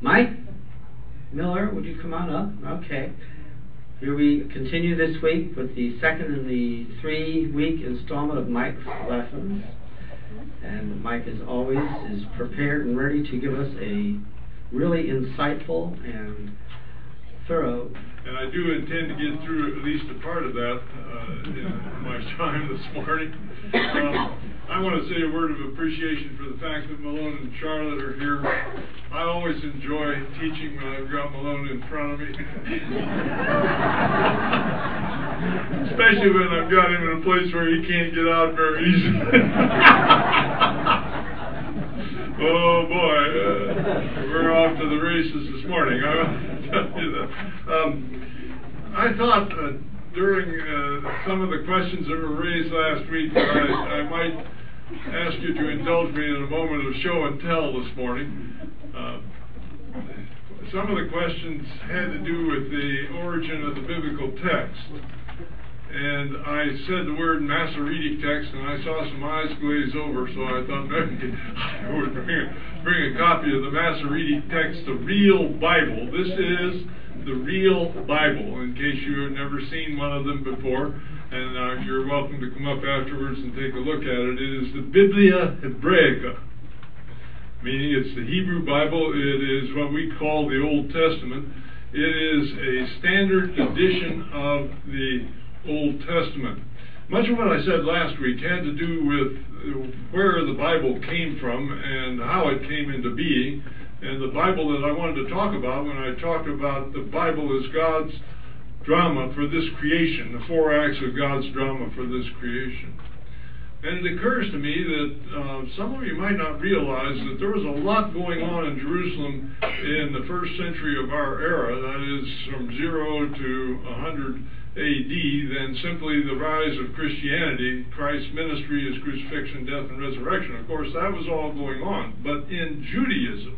Mike Miller, would you come on up? Okay. Here we continue this week with the second in the three week installment of Mike's lessons. And Mike, as always, is prepared and ready to give us a really insightful and thorough. And I do intend to get through at least a part of that uh, in my time this morning. Um, I want to say a word of appreciation for the fact that Malone and Charlotte are here. I always enjoy teaching when I've got Malone in front of me. Especially when I've got him in a place where he can't get out very easily. oh boy, uh, we're off to the races this morning. I that. Um, I thought uh, during uh, some of the questions that were raised last week that I, I might ask you to indulge me in a moment of show and tell this morning. Uh, some of the questions had to do with the origin of the biblical text. And I said the word Masoretic text, and I saw some eyes glaze over, so I thought maybe I would bring, bring a copy of the Masoretic text, the real Bible. This is the real Bible, in case you have never seen one of them before and uh, you're welcome to come up afterwards and take a look at it. It is the Biblia Hebraica, meaning it's the Hebrew Bible. It is what we call the Old Testament. It is a standard edition of the Old Testament. Much of what I said last week had to do with where the Bible came from and how it came into being. And the Bible that I wanted to talk about when I talked about the Bible as God's drama for this creation, the four acts of God's drama for this creation. And it occurs to me that uh, some of you might not realize that there was a lot going on in Jerusalem in the first century of our era, that is from 0 to 100 AD, than simply the rise of Christianity, Christ's ministry, his crucifixion, death, and resurrection. Of course, that was all going on. But in Judaism,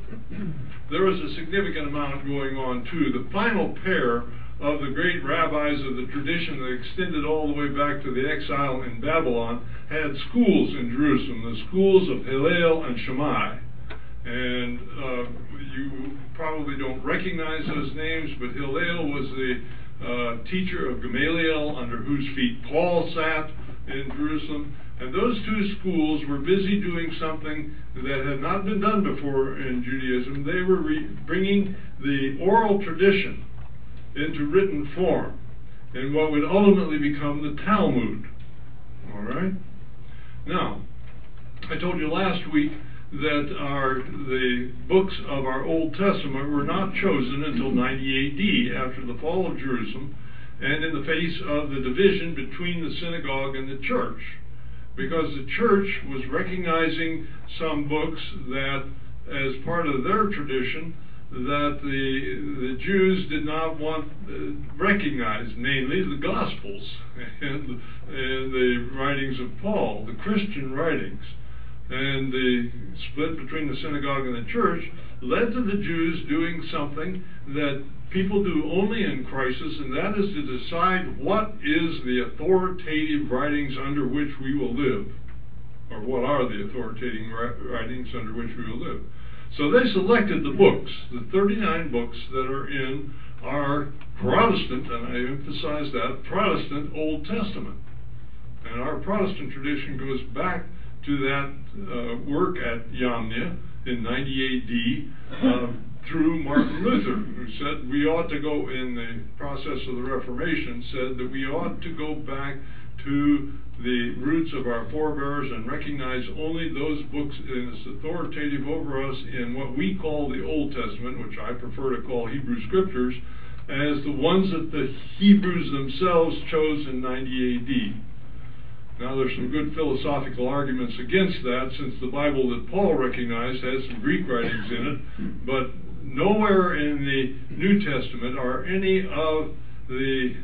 there was a significant amount going on too. The final pair of the great rabbis of the tradition that extended all the way back to the exile in Babylon had schools in Jerusalem, the schools of Hillel and Shammai. And uh, you probably don't recognize those names, but Hillel was the uh, teacher of Gamaliel, under whose feet Paul sat in Jerusalem. And those two schools were busy doing something that had not been done before in Judaism. They were re- bringing the oral tradition into written form in what would ultimately become the Talmud. All right? Now, I told you last week that our the books of our Old Testament were not chosen until 90 AD after the fall of Jerusalem and in the face of the division between the synagogue and the church because the church was recognizing some books that as part of their tradition that the, the Jews did not want uh, recognized, namely the Gospels and, and the writings of Paul, the Christian writings. And the split between the synagogue and the church led to the Jews doing something that people do only in crisis, and that is to decide what is the authoritative writings under which we will live, or what are the authoritative writings under which we will live. So they selected the books, the 39 books that are in our Protestant, and I emphasize that, Protestant Old Testament. And our Protestant tradition goes back to that uh, work at Jamnia in 90 AD uh, through Martin Luther, who said we ought to go, in the process of the Reformation, said that we ought to go back to the roots of our forebears and recognize only those books as authoritative over us in what we call the Old Testament, which I prefer to call Hebrew Scriptures, as the ones that the Hebrews themselves chose in 90 AD. Now, there's some good philosophical arguments against that, since the Bible that Paul recognized has some Greek writings in it, but nowhere in the New Testament are any of the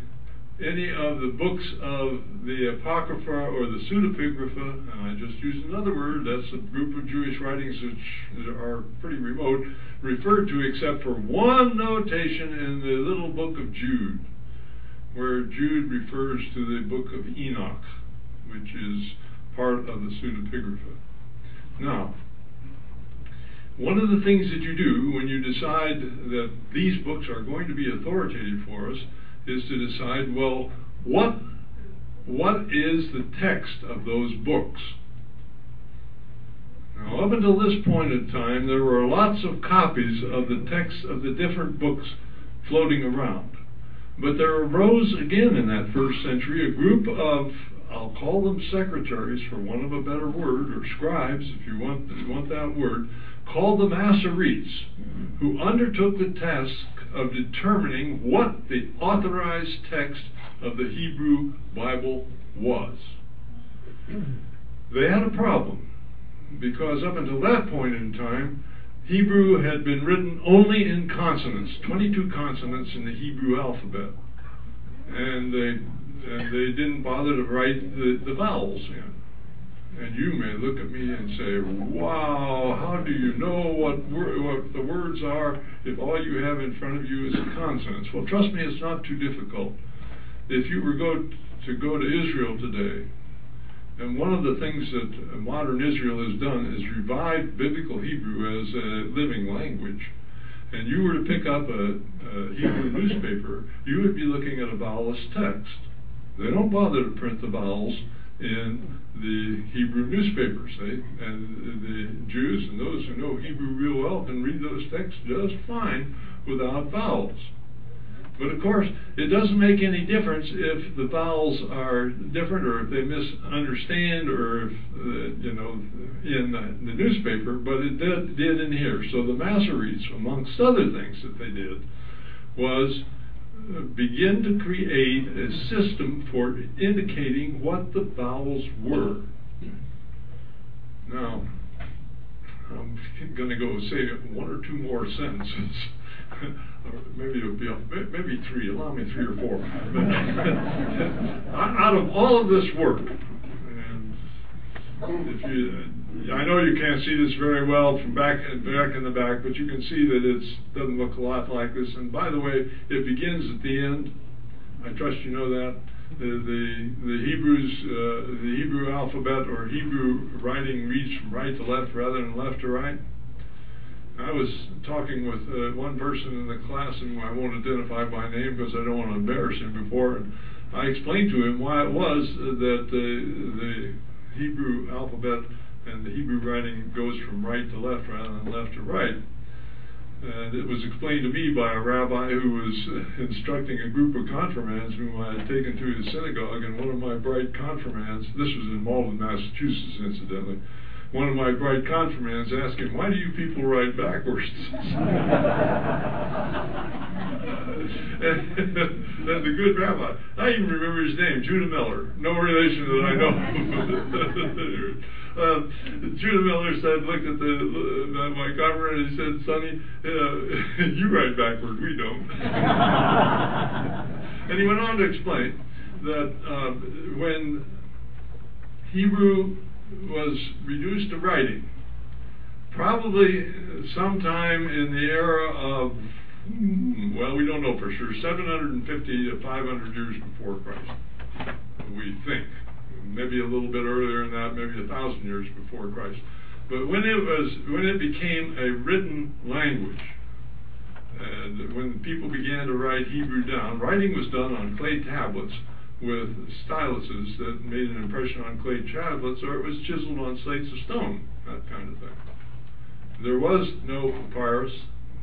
any of the books of the Apocrypha or the Pseudepigrapha, and I just used another word, that's a group of Jewish writings which are pretty remote, referred to except for one notation in the little book of Jude, where Jude refers to the book of Enoch, which is part of the Pseudepigrapha. Now, one of the things that you do when you decide that these books are going to be authoritative for us is to decide, well, what what is the text of those books? Now, up until this point in time, there were lots of copies of the text of the different books floating around. But there arose again in that first century a group of, I'll call them secretaries for want of a better word, or scribes, if you want, if you want that word, called the Masoretes, who undertook the task of determining what the authorized text of the Hebrew Bible was. They had a problem because up until that point in time, Hebrew had been written only in consonants, 22 consonants in the Hebrew alphabet. And they, and they didn't bother to write the, the vowels in. And you may look at me and say, wow, how do you know what, wor- what the words are if all you have in front of you is consonants? Well, trust me, it's not too difficult. If you were go to go to Israel today, and one of the things that modern Israel has done is revived biblical Hebrew as a living language. And you were to pick up a, a Hebrew newspaper, you would be looking at a vowelless text. They don't bother to print the vowels in the Hebrew newspapers. They, and the Jews and those who know Hebrew real well can read those texts just fine without vowels. But of course, it doesn't make any difference if the vowels are different or if they misunderstand or if, uh, you know, in the, the, newspaper, but it did, did in here. So the Masoretes, amongst other things that they did, was begin to create a system for indicating what the vowels were. Now, I'm going to go say one or two more sentences. maybe it'll be maybe three. Allow me three or four. out of all of this work, and if you, I know you can't see this very well from back back in the back, but you can see that it doesn't look a lot like this. And by the way, it begins at the end. I trust you know that. The the, the Hebrews uh, the Hebrew alphabet or Hebrew writing reads from right to left rather than left to right. I was talking with uh, one person in the class, and I won't identify by name because I don't want to embarrass him before. And I explained to him why it was that uh, the Hebrew alphabet and the Hebrew writing goes from right to left rather than left to right. And it was explained to me by a rabbi who was instructing a group of confirmands whom I had taken to his synagogue. And one of my bright confirmands, this was in Malden, Massachusetts, incidentally, one of my bright confirmands asked him, Why do you people write backwards? and, and the good rabbi, I even remember his name, Judah Miller, no relation that I know. um, Judah Miller said, looked at the, uh, my confirmand and he said, Sonny, uh, you write backward, we don't. and he went on to explain that uh, when Hebrew was reduced to writing, probably sometime in the era of, hmm, well, we don't know for sure, 750 to 500 years before Christ, we think. Maybe a little bit earlier than that, maybe a thousand years before Christ. But when it was, when it became a written language, and when people began to write Hebrew down, writing was done on clay tablets with styluses that made an impression on clay tablets, or it was chiseled on slates of stone, that kind of thing. There was no papyrus,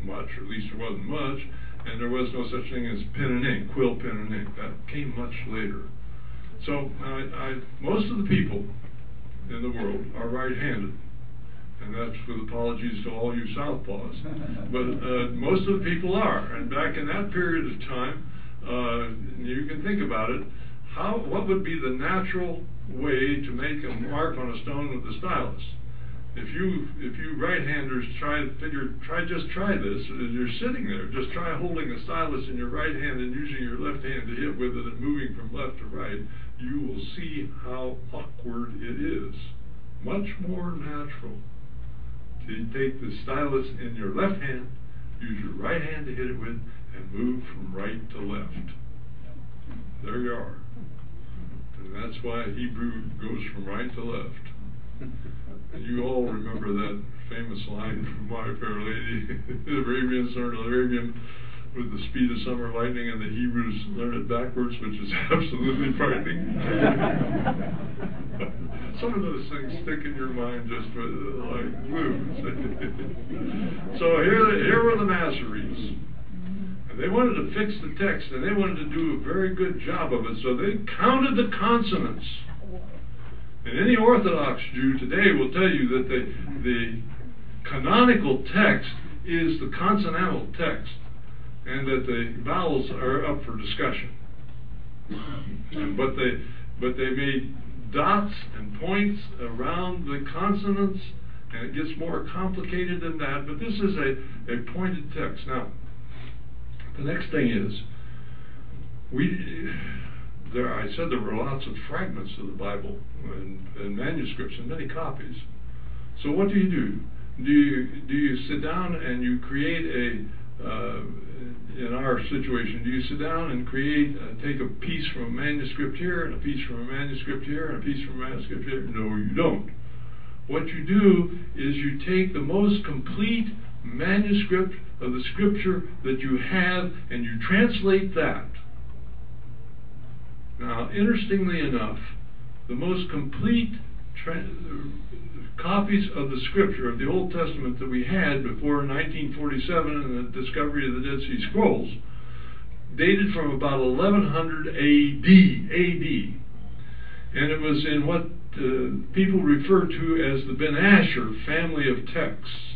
much, or at least there wasn't much, and there was no such thing as pen and ink, quill pen and ink. That came much later. So I, I, most of the people in the world are right-handed. And that's with apologies to all you southpaws. But uh, most of the people are. And back in that period of time, uh, you can think about it, how, what would be the natural way to make a mark on a stone with a stylus? If you if you right-handers try to figure try just try this as you're sitting there, just try holding a stylus in your right hand and using your left hand to hit with it and moving from left to right, you will see how awkward it is. Much more natural to take the stylus in your left hand, use your right hand to hit it with, and move from right to left. There you are. And that's why Hebrew goes from right to left. You all remember that famous line from My Fair Lady, the Arabians learned Arabian with the speed of summer lightning, and the Hebrews learn it backwards, which is absolutely frightening. Some of those things stick in your mind just for, uh, like glue. so here, here were the Masoretes. And they wanted to fix the text, and they wanted to do a very good job of it, so they counted the consonants. And any Orthodox Jew today will tell you that the, the canonical text is the consonantal text and that the vowels are up for discussion. but they but they made dots and points around the consonants, and it gets more complicated than that. But this is a, a pointed text. Now, the next thing is we there. I said there were lots of fragments of the Bible and, and manuscripts and many copies. So what do you do? Do you do you sit down and you create a uh, in our situation, do you sit down and create, uh, take a piece from a manuscript here, and a piece from a manuscript here, and a piece from a manuscript here? No, you don't. What you do is you take the most complete manuscript of the scripture that you have, and you translate that. Now, interestingly enough, the most complete tra- copies of the scripture of the Old Testament that we had before 1947 and the discovery of the Dead Sea Scrolls dated from about 1100 AD. AD. And it was in what uh, people refer to as the Ben Asher family of texts.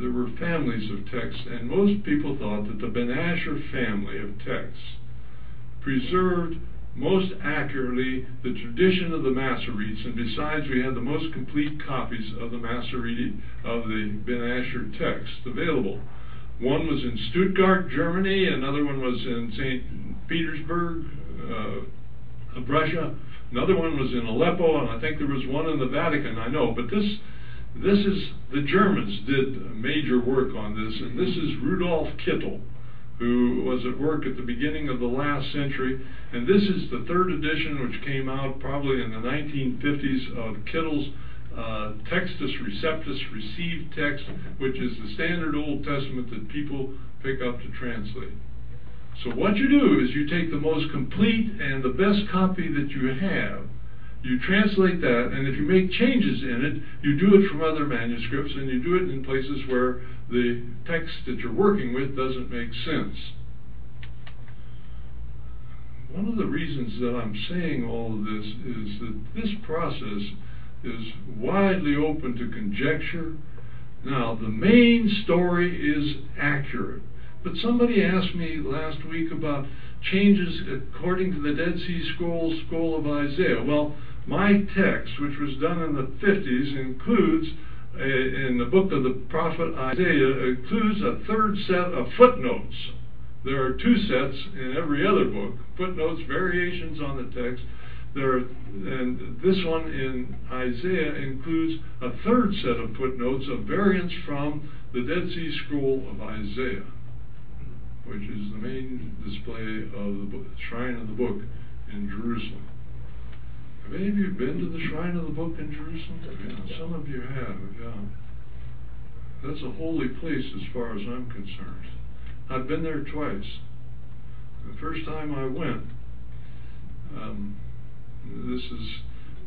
There were families of texts, and most people thought that the Ben Asher family of texts preserved most accurately the tradition of the Masoretes, and besides, we had the most complete copies of the Masorete of the Ben Asher text available. One was in Stuttgart, Germany. Another one was in St. Petersburg, uh, Russia. Another one was in Aleppo, and I think there was one in the Vatican. I know, but this this is the Germans did major work on this, and this is Rudolf Kittel who was at work at the beginning of the last century. And this is the third edition, which came out probably in the 1950s of Kittel's uh, Textus Receptus Received Text, which is the standard Old Testament that people pick up to translate. So, what you do is you take the most complete and the best copy that you have, you translate that, and if you make changes in it, you do it from other manuscripts, and you do it in places where the text that you're working with doesn't make sense. One of the reasons that I'm saying all of this is that this process is widely open to conjecture. Now, the main story is accurate. But somebody asked me last week about changes according to the Dead Sea Scroll, Scroll of Isaiah. Well, my text, which was done in the 50s, includes Uh, in the book of the prophet Isaiah uh, includes a third set of footnotes. There are two sets in every other book footnotes, variations on the text. There, are, and this one in Isaiah includes a third set of footnotes, a variance from the Dead Sea Scroll of Isaiah, which is the main display of the book, shrine of the book in Jerusalem. Have any of you been to the Shrine of the Book in Jerusalem? Yeah, some of you have, yeah. That's a holy place as far as I'm concerned. I've been there twice. The first time I went, um, this is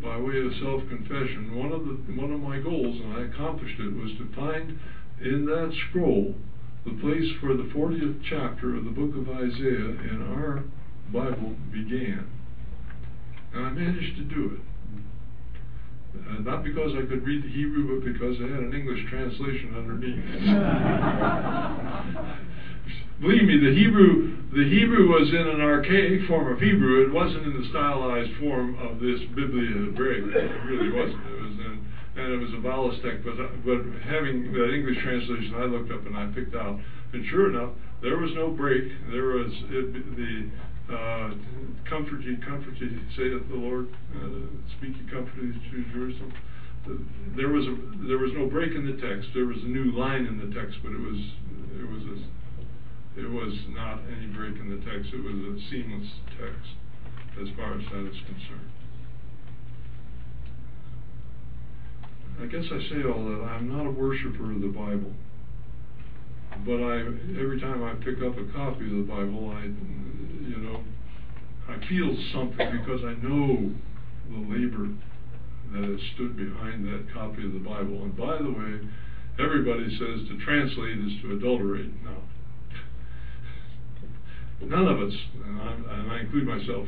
by way of self-confession. One of the one of my goals, and I accomplished it, was to find in that scroll the place where the 40th chapter of the book of Isaiah in our Bible began. And I managed to do it. Uh, not because I could read the Hebrew, but because I had an English translation underneath. Believe me, the Hebrew, the Hebrew was in an archaic form of Hebrew. It wasn't in the stylized form of this Biblia Hebraic. It really wasn't. It was in, and it was a stack. But, but having that English translation, I looked up and I picked out. And sure enough, there was no break. There was it, the uh, comfort ye, comfort ye, saith the Lord. Uh, speak ye comfort to Jerusalem. There was a there was no break in the text. There was a new line in the text, but it was it was a, it was not any break in the text. It was a seamless text as far as that is concerned. I guess I say all that. I'm not a worshiper of the Bible. But I, every time I pick up a copy of the Bible, I, you know, I feel something because I know the labor that has stood behind that copy of the Bible. And by the way, everybody says to translate is to adulterate. Now, none of us, and I, and I include myself,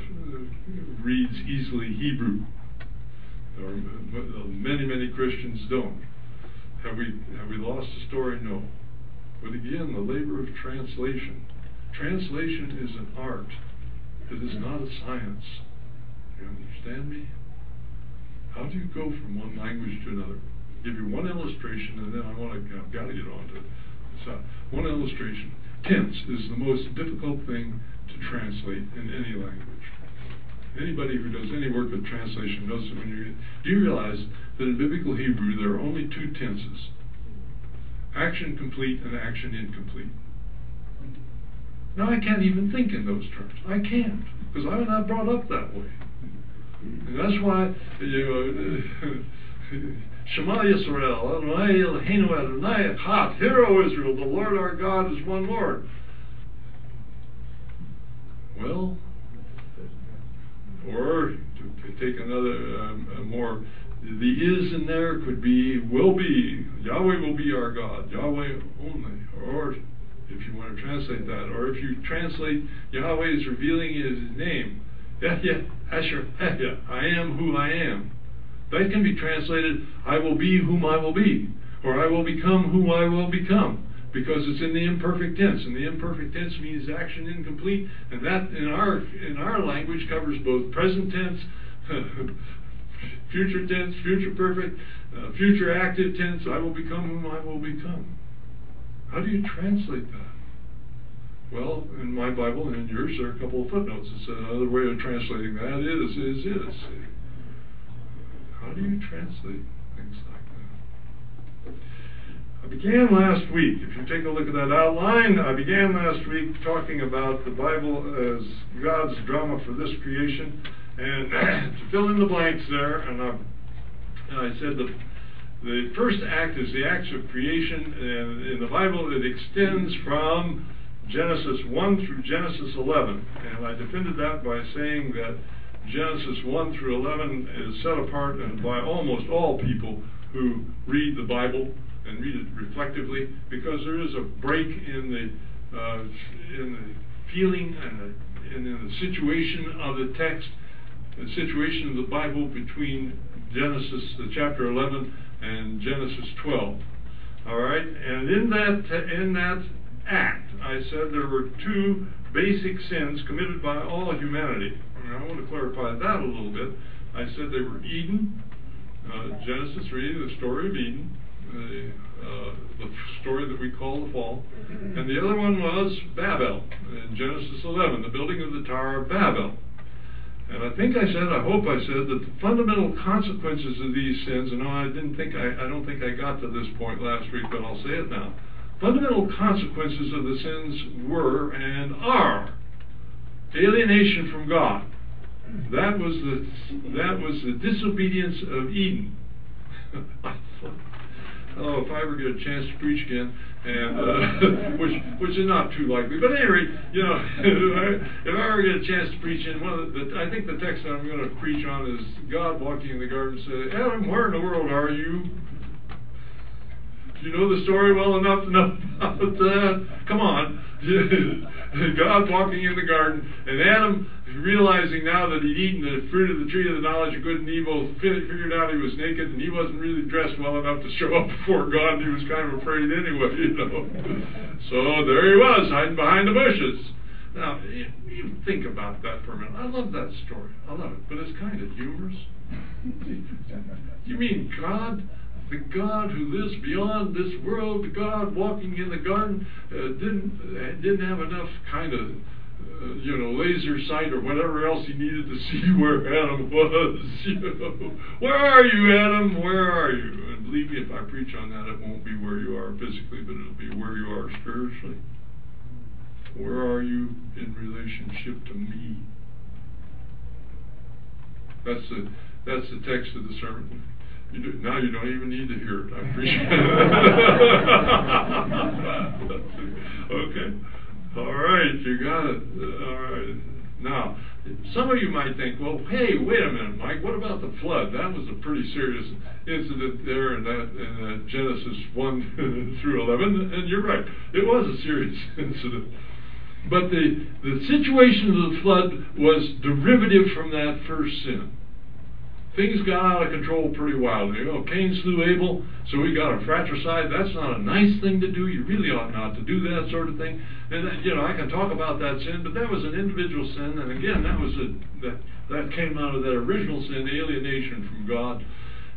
reads easily Hebrew. Or many, many Christians don't. Have we have we lost the story? No. But again, the labor of translation. Translation is an art. It is not a science. You understand me? How do you go from one language to another? I'll give you one illustration, and then I want to. I've got to get on to so one illustration. Tense is the most difficult thing to translate in any language. Anybody who does any work with translation knows that when you do you realize that in biblical Hebrew there are only two tenses: action complete and action incomplete. Now I can't even think in those terms. I can't because I was not brought up that way. And that's why you know, Shema Yisrael, Adonai Eloheinu Adonai Echad, Hear O Israel, the Lord our God is one Lord. Well, or to take another um, more, the is in there could be will be Yahweh will be our God, Yahweh only, or if you want to translate that, or if you translate Yahweh is revealing His name, Ehyeh Asher Ehyeh, I am who I am. That can be translated, I will be whom I will be, or I will become who I will become because it's in the imperfect tense, and the imperfect tense means action incomplete, and that in our in our language covers both present tense, future tense, future perfect, uh, future active tense. I will become whom I will become. How do you translate that? Well, in my Bible and in yours, there are a couple of footnotes. It's another way of translating that is is is. How do you translate things like that? I began last week, if you take a look at that outline, I began last week talking about the Bible as God's drama for this creation. And to fill in the blanks there, and I, and I said the, the first act is the acts of creation, and in the Bible it extends from Genesis 1 through Genesis 11. And I defended that by saying that Genesis 1 through 11 is set apart by almost all people who read the Bible and read it reflectively because there is a break in the uh, in the feeling and, the, and in the situation of the text, the situation of the Bible between Genesis the chapter 11 and Genesis 12. All right, and in that in that act, I said there were two basic sins committed by all humanity. I want to clarify that a little bit. I said they were Eden, uh, Genesis 3, the story of Eden, the, uh, the story that we call the fall. And the other one was Babel, in Genesis 11, the building of the Tower of Babel. And I think I said, I hope I said, that the fundamental consequences of these sins, and I didn't think I, I don't think I got to this point last week, but I'll say it now. Fundamental consequences of the sins were and are alienation from God. That was the that was the disobedience of Eden. oh, if I ever get a chance to preach again, and uh, which which is not too likely. But anyway, you know, if I, ever get a chance to preach in one of the, I think the text that I'm going to preach on is God walking in the garden said, Adam, where in the world are you? you know the story well enough to know about that? Come on. God walking in the garden, and Adam realizing now that he'd eaten the fruit of the tree of the knowledge of good and evil, figured out he was naked and he wasn't really dressed well enough to show up before God. He was kind of afraid anyway, you know. So there he was, hiding behind the bushes. Now, you think about that for a minute. I love that story. I love it, but it's kind of humorous. you mean God the God who lives beyond this world, the God walking in the garden, uh, didn't uh, didn't have enough kind of you know laser sight or whatever else he needed to see where Adam was. You know, where are you, Adam? Where are you? And believe me, if I preach on that, it won't be where you are physically, but it'll be where you are spiritually. Where are you in relationship to me? That's the that's the text of the sermon You do, now you don't even need to hear it. I appreciate it. okay. All right, you got it. All right. Now, some of you might think, well, hey, wait a minute, Mike. What about the flood? That was a pretty serious incident there in that in uh, Genesis one through eleven, and you're right. It was a serious incident. But the the situation of the flood was derivative from that first sin things got out of control pretty wild. You know, Cain slew Abel, so we got a fratricide. That's not a nice thing to do. You really ought not to do that sort of thing. And that, you know, I can talk about that sin, but that was an individual sin, and again, that was a that that came out of that original sin, alienation from God.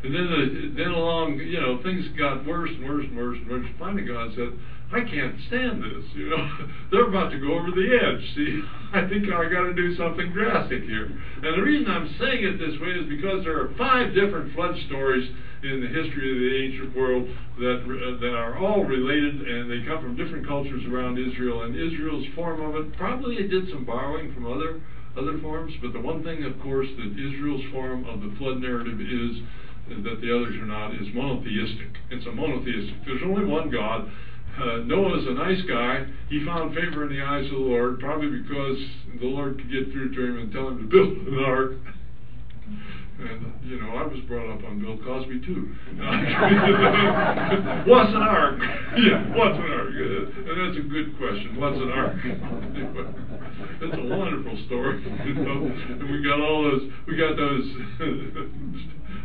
And then the, then along, you know, things got worse and worse and worse and worse. Finally, God said, I can't stand this. You know, they're about to go over the edge. See, I think I got to do something drastic here. And the reason I'm saying it this way is because there are five different flood stories in the history of the ancient world that uh, that are all related, and they come from different cultures around Israel. And Israel's form of it probably it did some borrowing from other other forms, but the one thing, of course, that Israel's form of the flood narrative is that the others are not is monotheistic. It's a monotheistic. There's only one God uh, Noah's a nice guy. He found favor in the eyes of the Lord, probably because the Lord could get through to him and tell him to build an ark. And, you know, I was brought up on Bill Cosby, too. what's an ark? yeah, what's an ark? And that's a good question. What's an ark? It's a wonderful story. You know? And we got all those, we got those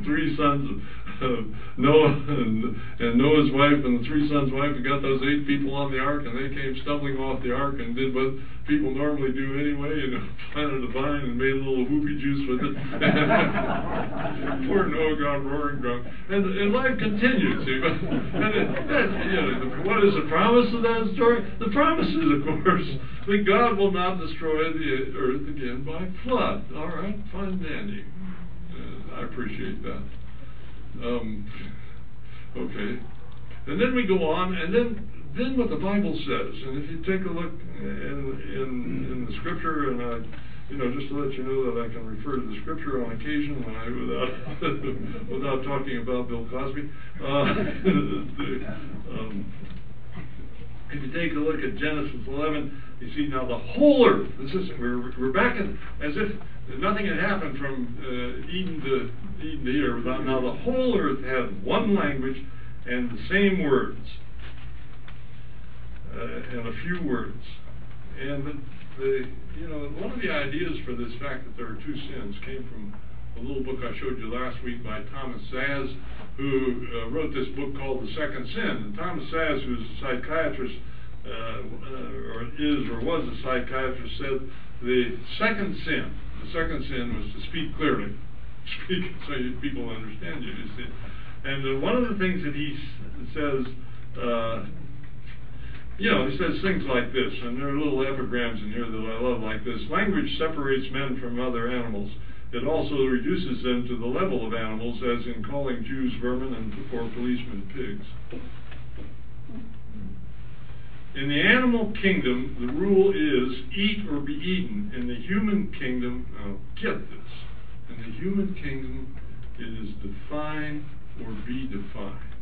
three sons of Noah and, and Noah's wife and the three sons' wife and got those eight people on the ark and they came stumbling off the ark and did what people normally do anyway, know, planted a vine and made a little whoopee juice with it. Poor Noah got roaring drunk. And, and life continued, see. and it, that, you know, what is the promise of that story? The promise is, of course, that God will not destroy the earth again by flood. All right, fine dandy. I appreciate that. Um, okay. And then we go on, and then then what the Bible says. And if you take a look in in, in the Scripture, and I, you know, just to let you know that I can refer to the Scripture on occasion when I without without talking about Bill Cosby. Uh, the, um, if you take a look at Genesis 11, you see now the whole earth. This is we're, we're back in as if nothing had happened from uh, Eden to Eden to here. Now the whole earth had one language and the same words, uh, and a few words. And the, the you know one of the ideas for this fact that there are two sins came from a little book I showed you last week by Thomas Szasz, who uh, wrote this book called The Second Sin. And Thomas Szasz, who's a psychiatrist, uh, or is or was a psychiatrist, said the second sin, the second sin was to speak clearly, speak so people understand you. you. And uh, one of the things that he says, uh, you know, he says things like this, and there are little epigrams in here that I love like this. Language separates men from other animals. It also reduces them to the level of animals, as in calling Jews vermin and or policemen pigs. In the animal kingdom, the rule is eat or be eaten. In the human kingdom, now get this. In the human kingdom, it is define or be defined.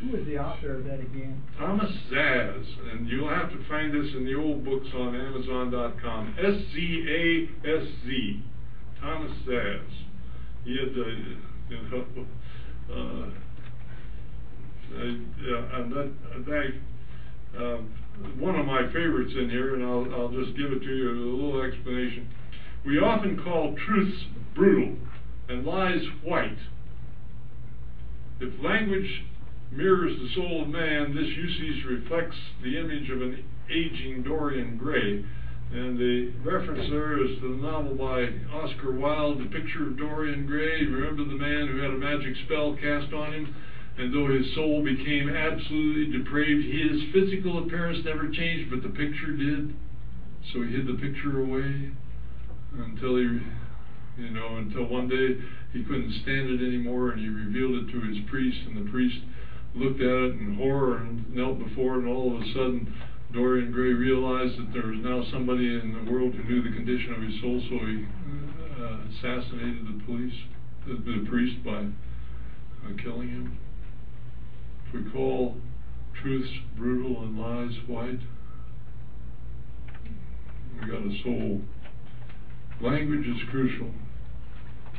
Who was the author of that again? Thomas Szasz, and you'll have to find this in the old books on Amazon.com. S Z A S Z. Thomas Szasz. He had, uh, you know, uh, uh, and that, that uh, one of my favorites in here, and I'll, I'll just give it to you a little explanation. We often call truths brutal and lies white. If language mirrors the soul of man, this usage reflects the image of an aging Dorian Gray. And the reference there is to the novel by Oscar Wilde, The Picture of Dorian Gray. Remember the man who had a magic spell cast on him? And though his soul became absolutely depraved, his physical appearance never changed, but the picture did. So he hid the picture away until he, you know, until one day he couldn't stand it anymore and he revealed it to his priest, and the priest looked at it in horror and knelt before it, and all of a sudden Dorian Gray realized that there was now somebody in the world who knew the condition of his soul, so he uh, assassinated the police, the, the priest by uh, killing him. If we call truths brutal and lies white, we got a soul. Language is crucial.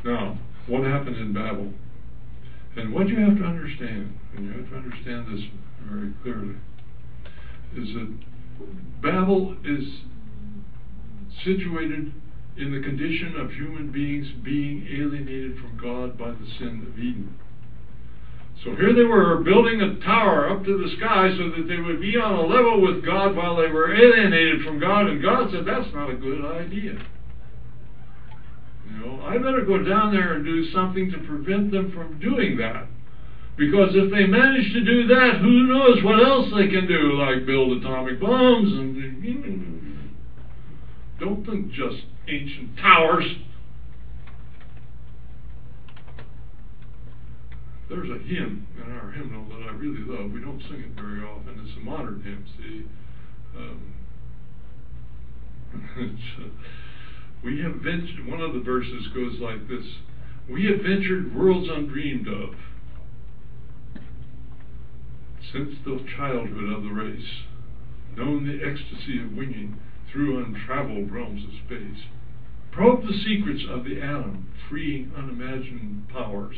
Now, what happened in Babel? And what you have to understand, and you have to understand this very clearly, is that Babel is situated in the condition of human beings being alienated from God by the sin of Eden. So here they were building a tower up to the sky so that they would be on a level with God while they were alienated from God, and God said, That's not a good idea. You know, I better go down there and do something to prevent them from doing that. Because if they manage to do that, who knows what else they can do, like build atomic bombs and don't think just ancient towers. There's a hymn in our hymnal that I really love. We don't sing it very often. It's a modern hymn, see. Um, we have ventured, one of the verses goes like this We have ventured worlds undreamed of since the childhood of the race, known the ecstasy of winging through untraveled realms of space, probed the secrets of the atom, freeing unimagined powers,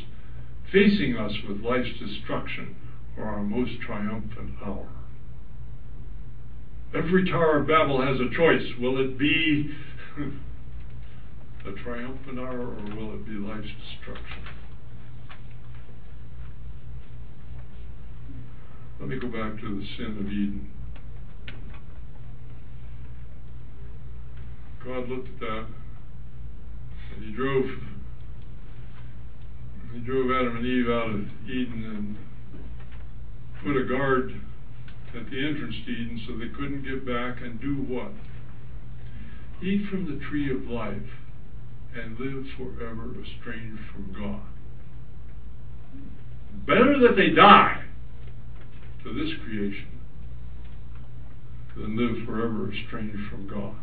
facing us with life's destruction for our most triumphant hour. Every Tower of Babel has a choice. Will it be a triumphant hour or will it be life's destruction? Let me go back to the sin of Eden. God looked at that and he drove he drove Adam and Eve out of Eden and put a guard at the entrance to Eden so they couldn't get back and do what? Eat from the tree of life and live forever estranged from God. Better that they die to this creation than live forever estranged from God.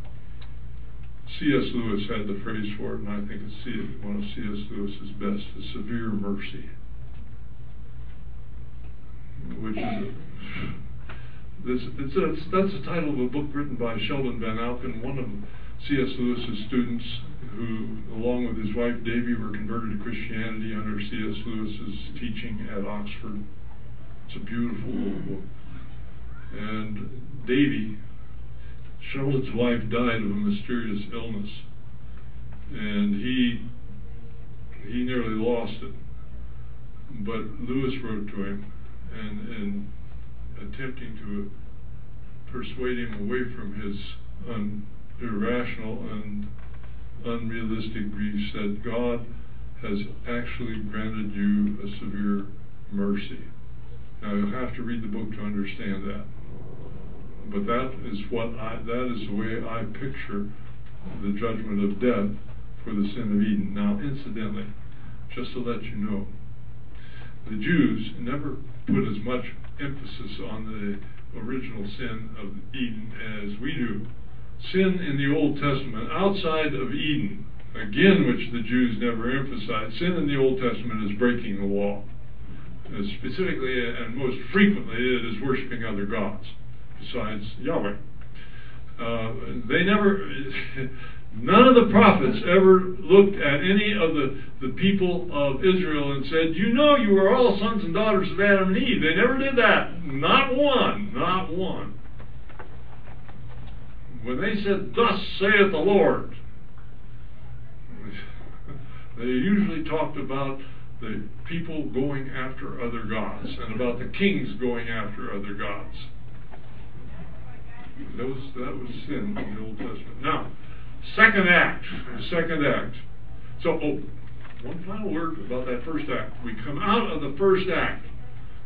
C.S. Lewis had the phrase for it, and I think it's one of C.S. Lewis's best, the severe mercy, which is a, this, it's a, that's the title of a book written by Sheldon Vanauken, one of C.S. Lewis's students, who, along with his wife Davy, were converted to Christianity under C.S. Lewis's teaching at Oxford. It's a beautiful book. And Davy, Charlotte's wife, died of a mysterious illness, and he he nearly lost it. But Lewis wrote to him, and, and attempting to persuade him away from his un, irrational and unrealistic grief, said, God has actually granted you a severe mercy. Now you'll have to read the book to understand that. But that is what I that is the way I picture the judgment of death for the sin of Eden. Now incidentally, just to let you know, the Jews never put as much emphasis on the original sin of Eden as we do. Sin in the Old Testament, outside of Eden, again, which the Jews never emphasized, sin in the Old Testament is breaking the law. Uh, specifically and most frequently, it is worshiping other gods besides Yahweh. Uh, they never, none of the prophets ever looked at any of the, the people of Israel and said, You know, you are all sons and daughters of Adam and Eve. They never did that. Not one. Not one. When they said, Thus saith the Lord, they usually talked about the people going after other gods and about the kings going after other gods. That was, that was sin in the Old Testament. Now, second act. Second act. So, oh, one final word about that first act. We come out of the first act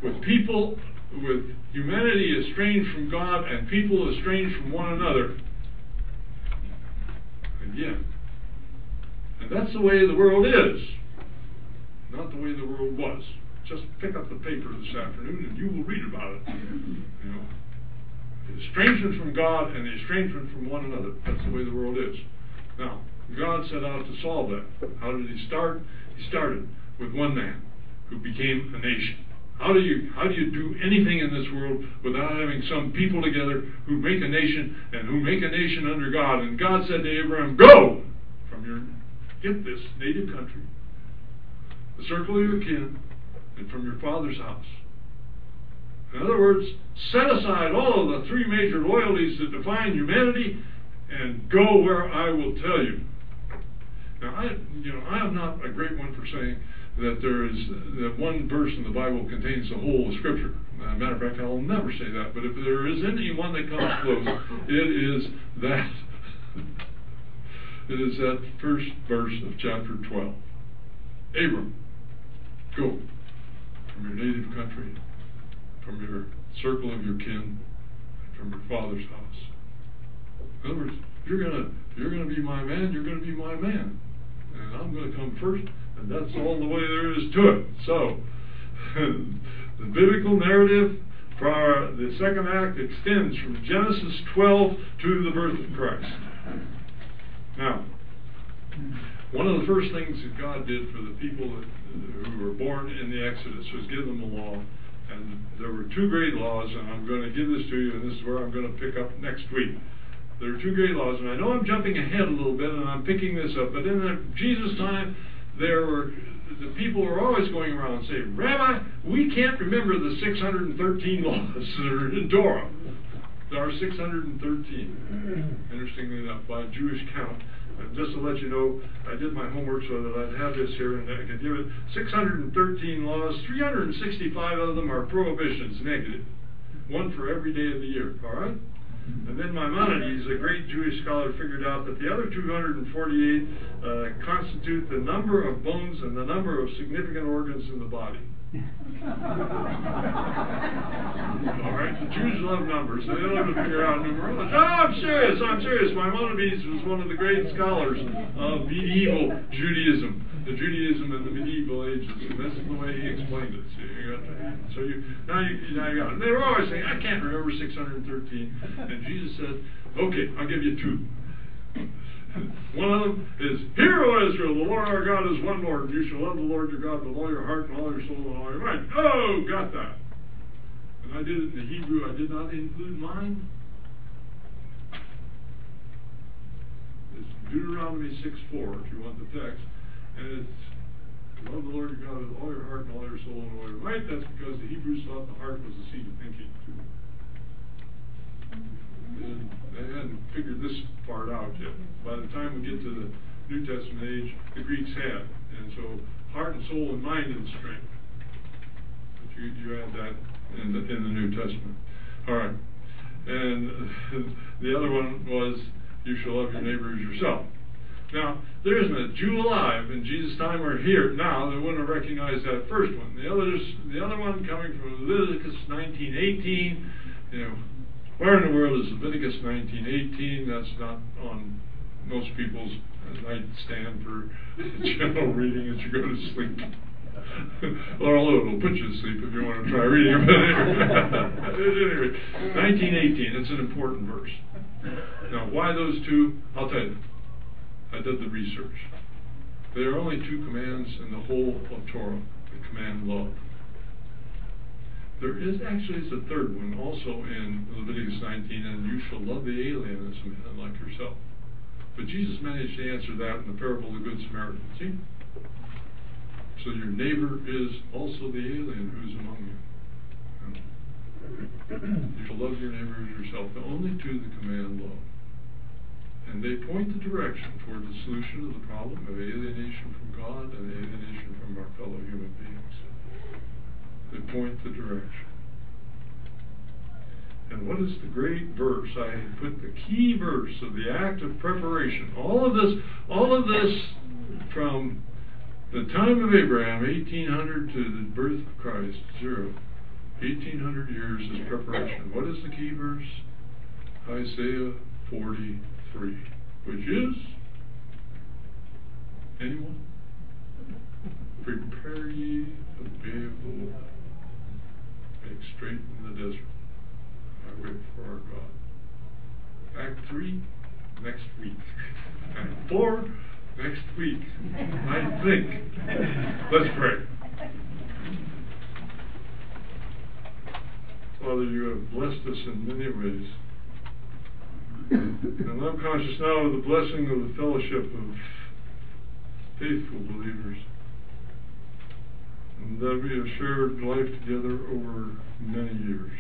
with people, with humanity estranged from God and people estranged from one another. Again. And that's the way the world is not the way the world was. Just pick up the paper this afternoon and you will read about it. You know, the estrangement from God and the estrangement from one another. That's the way the world is. Now, God set out to solve that. How did He start? He started with one man who became a nation. How do you how do you do anything in this world without having some people together who make a nation and who make a nation under God? And God said to Abraham, "Go from your get this native country, the circle of your kin, and from your father's house." In other words, set aside all of the three major loyalties that define humanity and go where I will tell you. Now, I, you know, I am not a great one for saying that there is that one verse in the Bible contains the whole of Scripture. Uh, matter of fact, I'll never say that. But if there is any one that comes close, it is that. it is that first verse of chapter 12. Abram, go from your native country, from your circle of your kin, from your father's house. In other words, you're gonna you're gonna be my man. You're gonna be my man, and I'm gonna come first and that's all the way there is to it. So, the biblical narrative for the second act extends from Genesis 12 to the birth of Christ. Now, one of the first things that God did for the people that, who were born in the Exodus was give them a law. And there were two great laws, and I'm going to give this to you, and this is where I'm going to pick up next week. There are two great laws, and I know I'm jumping ahead a little bit, and I'm picking this up, but in Jesus' time, there were the people were always going around and saying, Rabbi, we can't remember the 613 laws that are in Torah. There are 613, interestingly enough, by Jewish count. And just to let you know, I did my homework so that I'd have this here and I could give it 613 laws. 365 of them are prohibitions, negative. One for every day of the year, all right? And then Maimonides, a great Jewish scholar, figured out that the other 248 uh, constitute the number of bones and the number of significant organs in the body. All right, the Jews love numbers. They don't have to figure out numerology. No, I'm serious. I'm serious. Maimonides was one of the great scholars of medieval Judaism the Judaism of the medieval ages, and that's the way he explained it. So you got to, so you now you now you got it. They were always saying, "I can't remember 613," and Jesus said, "Okay, I'll give you two. One of them is, Hear, O Israel, the Lord our God is one Lord, and you shall love the Lord your God with all your heart and all your soul and all your mind. Oh, got that. And I did it in the Hebrew. I did not include mine. It's Deuteronomy 6 4, if you want the text. And it's love the Lord your God with all your heart and all your soul and all your might. That's because the Hebrews thought the heart was the seat of thinking. And they hadn't figured this part out yet. By the time we get to the New Testament age, the Greeks had. And so heart and soul and mind and strength. But you, you add that in the, in the New Testament. All right. And the other one was, you shall love your neighbor as yourself. Now, there isn't a Jew alive in Jesus' time or here now that wouldn't have recognized that first one. The others, the other one coming from Leviticus 19:18, you know, where in the world is Leviticus 19:18? That's not on most people's nightstand for general reading as you go to sleep. or although it'll put you to sleep if you want to try reading it. anyway, 1918, it's an important verse. Now, why those two? I'll tell you. I did the research. There are only two commands in the whole of Torah the command love. There is actually is a third one also in Leviticus 19, and you shall love the alien as a man like yourself. But Jesus managed to answer that in the parable of the Good Samaritan. See? So your neighbor is also the alien who's among you. You shall love your neighbor as yourself. Only two the command love. And they point the direction toward the solution of the problem of alienation from God and alienation from our fellow human beings. They point the direction. And what is the great verse? I put the key verse of the act of preparation. All of this, all of this from the time of Abraham, 1800 to the birth of Christ, zero. 1800 years is preparation. What is the key verse? Isaiah 40, three, which is anyone? Prepare ye the way of the Lord. Make straight in the desert. I wait for our God. Act three next week. Act four next week. I think. Let's pray. Father, you have blessed us in many ways. And I'm conscious now of the blessing of the fellowship of faithful believers. And that we have shared life together over many years.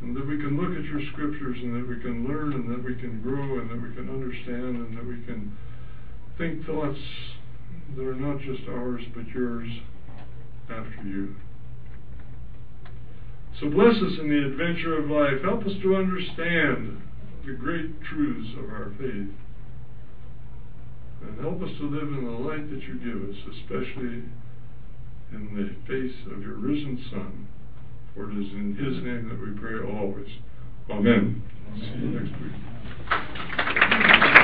And that we can look at your scriptures and that we can learn and that we can grow and that we can understand and that we can think thoughts that are not just ours but yours after you. So bless us in the adventure of life. Help us to understand the great truths of our faith. And help us to live in the light that you give us, especially in the face of your risen Son. For it is in his name that we pray always. Amen. See you next week.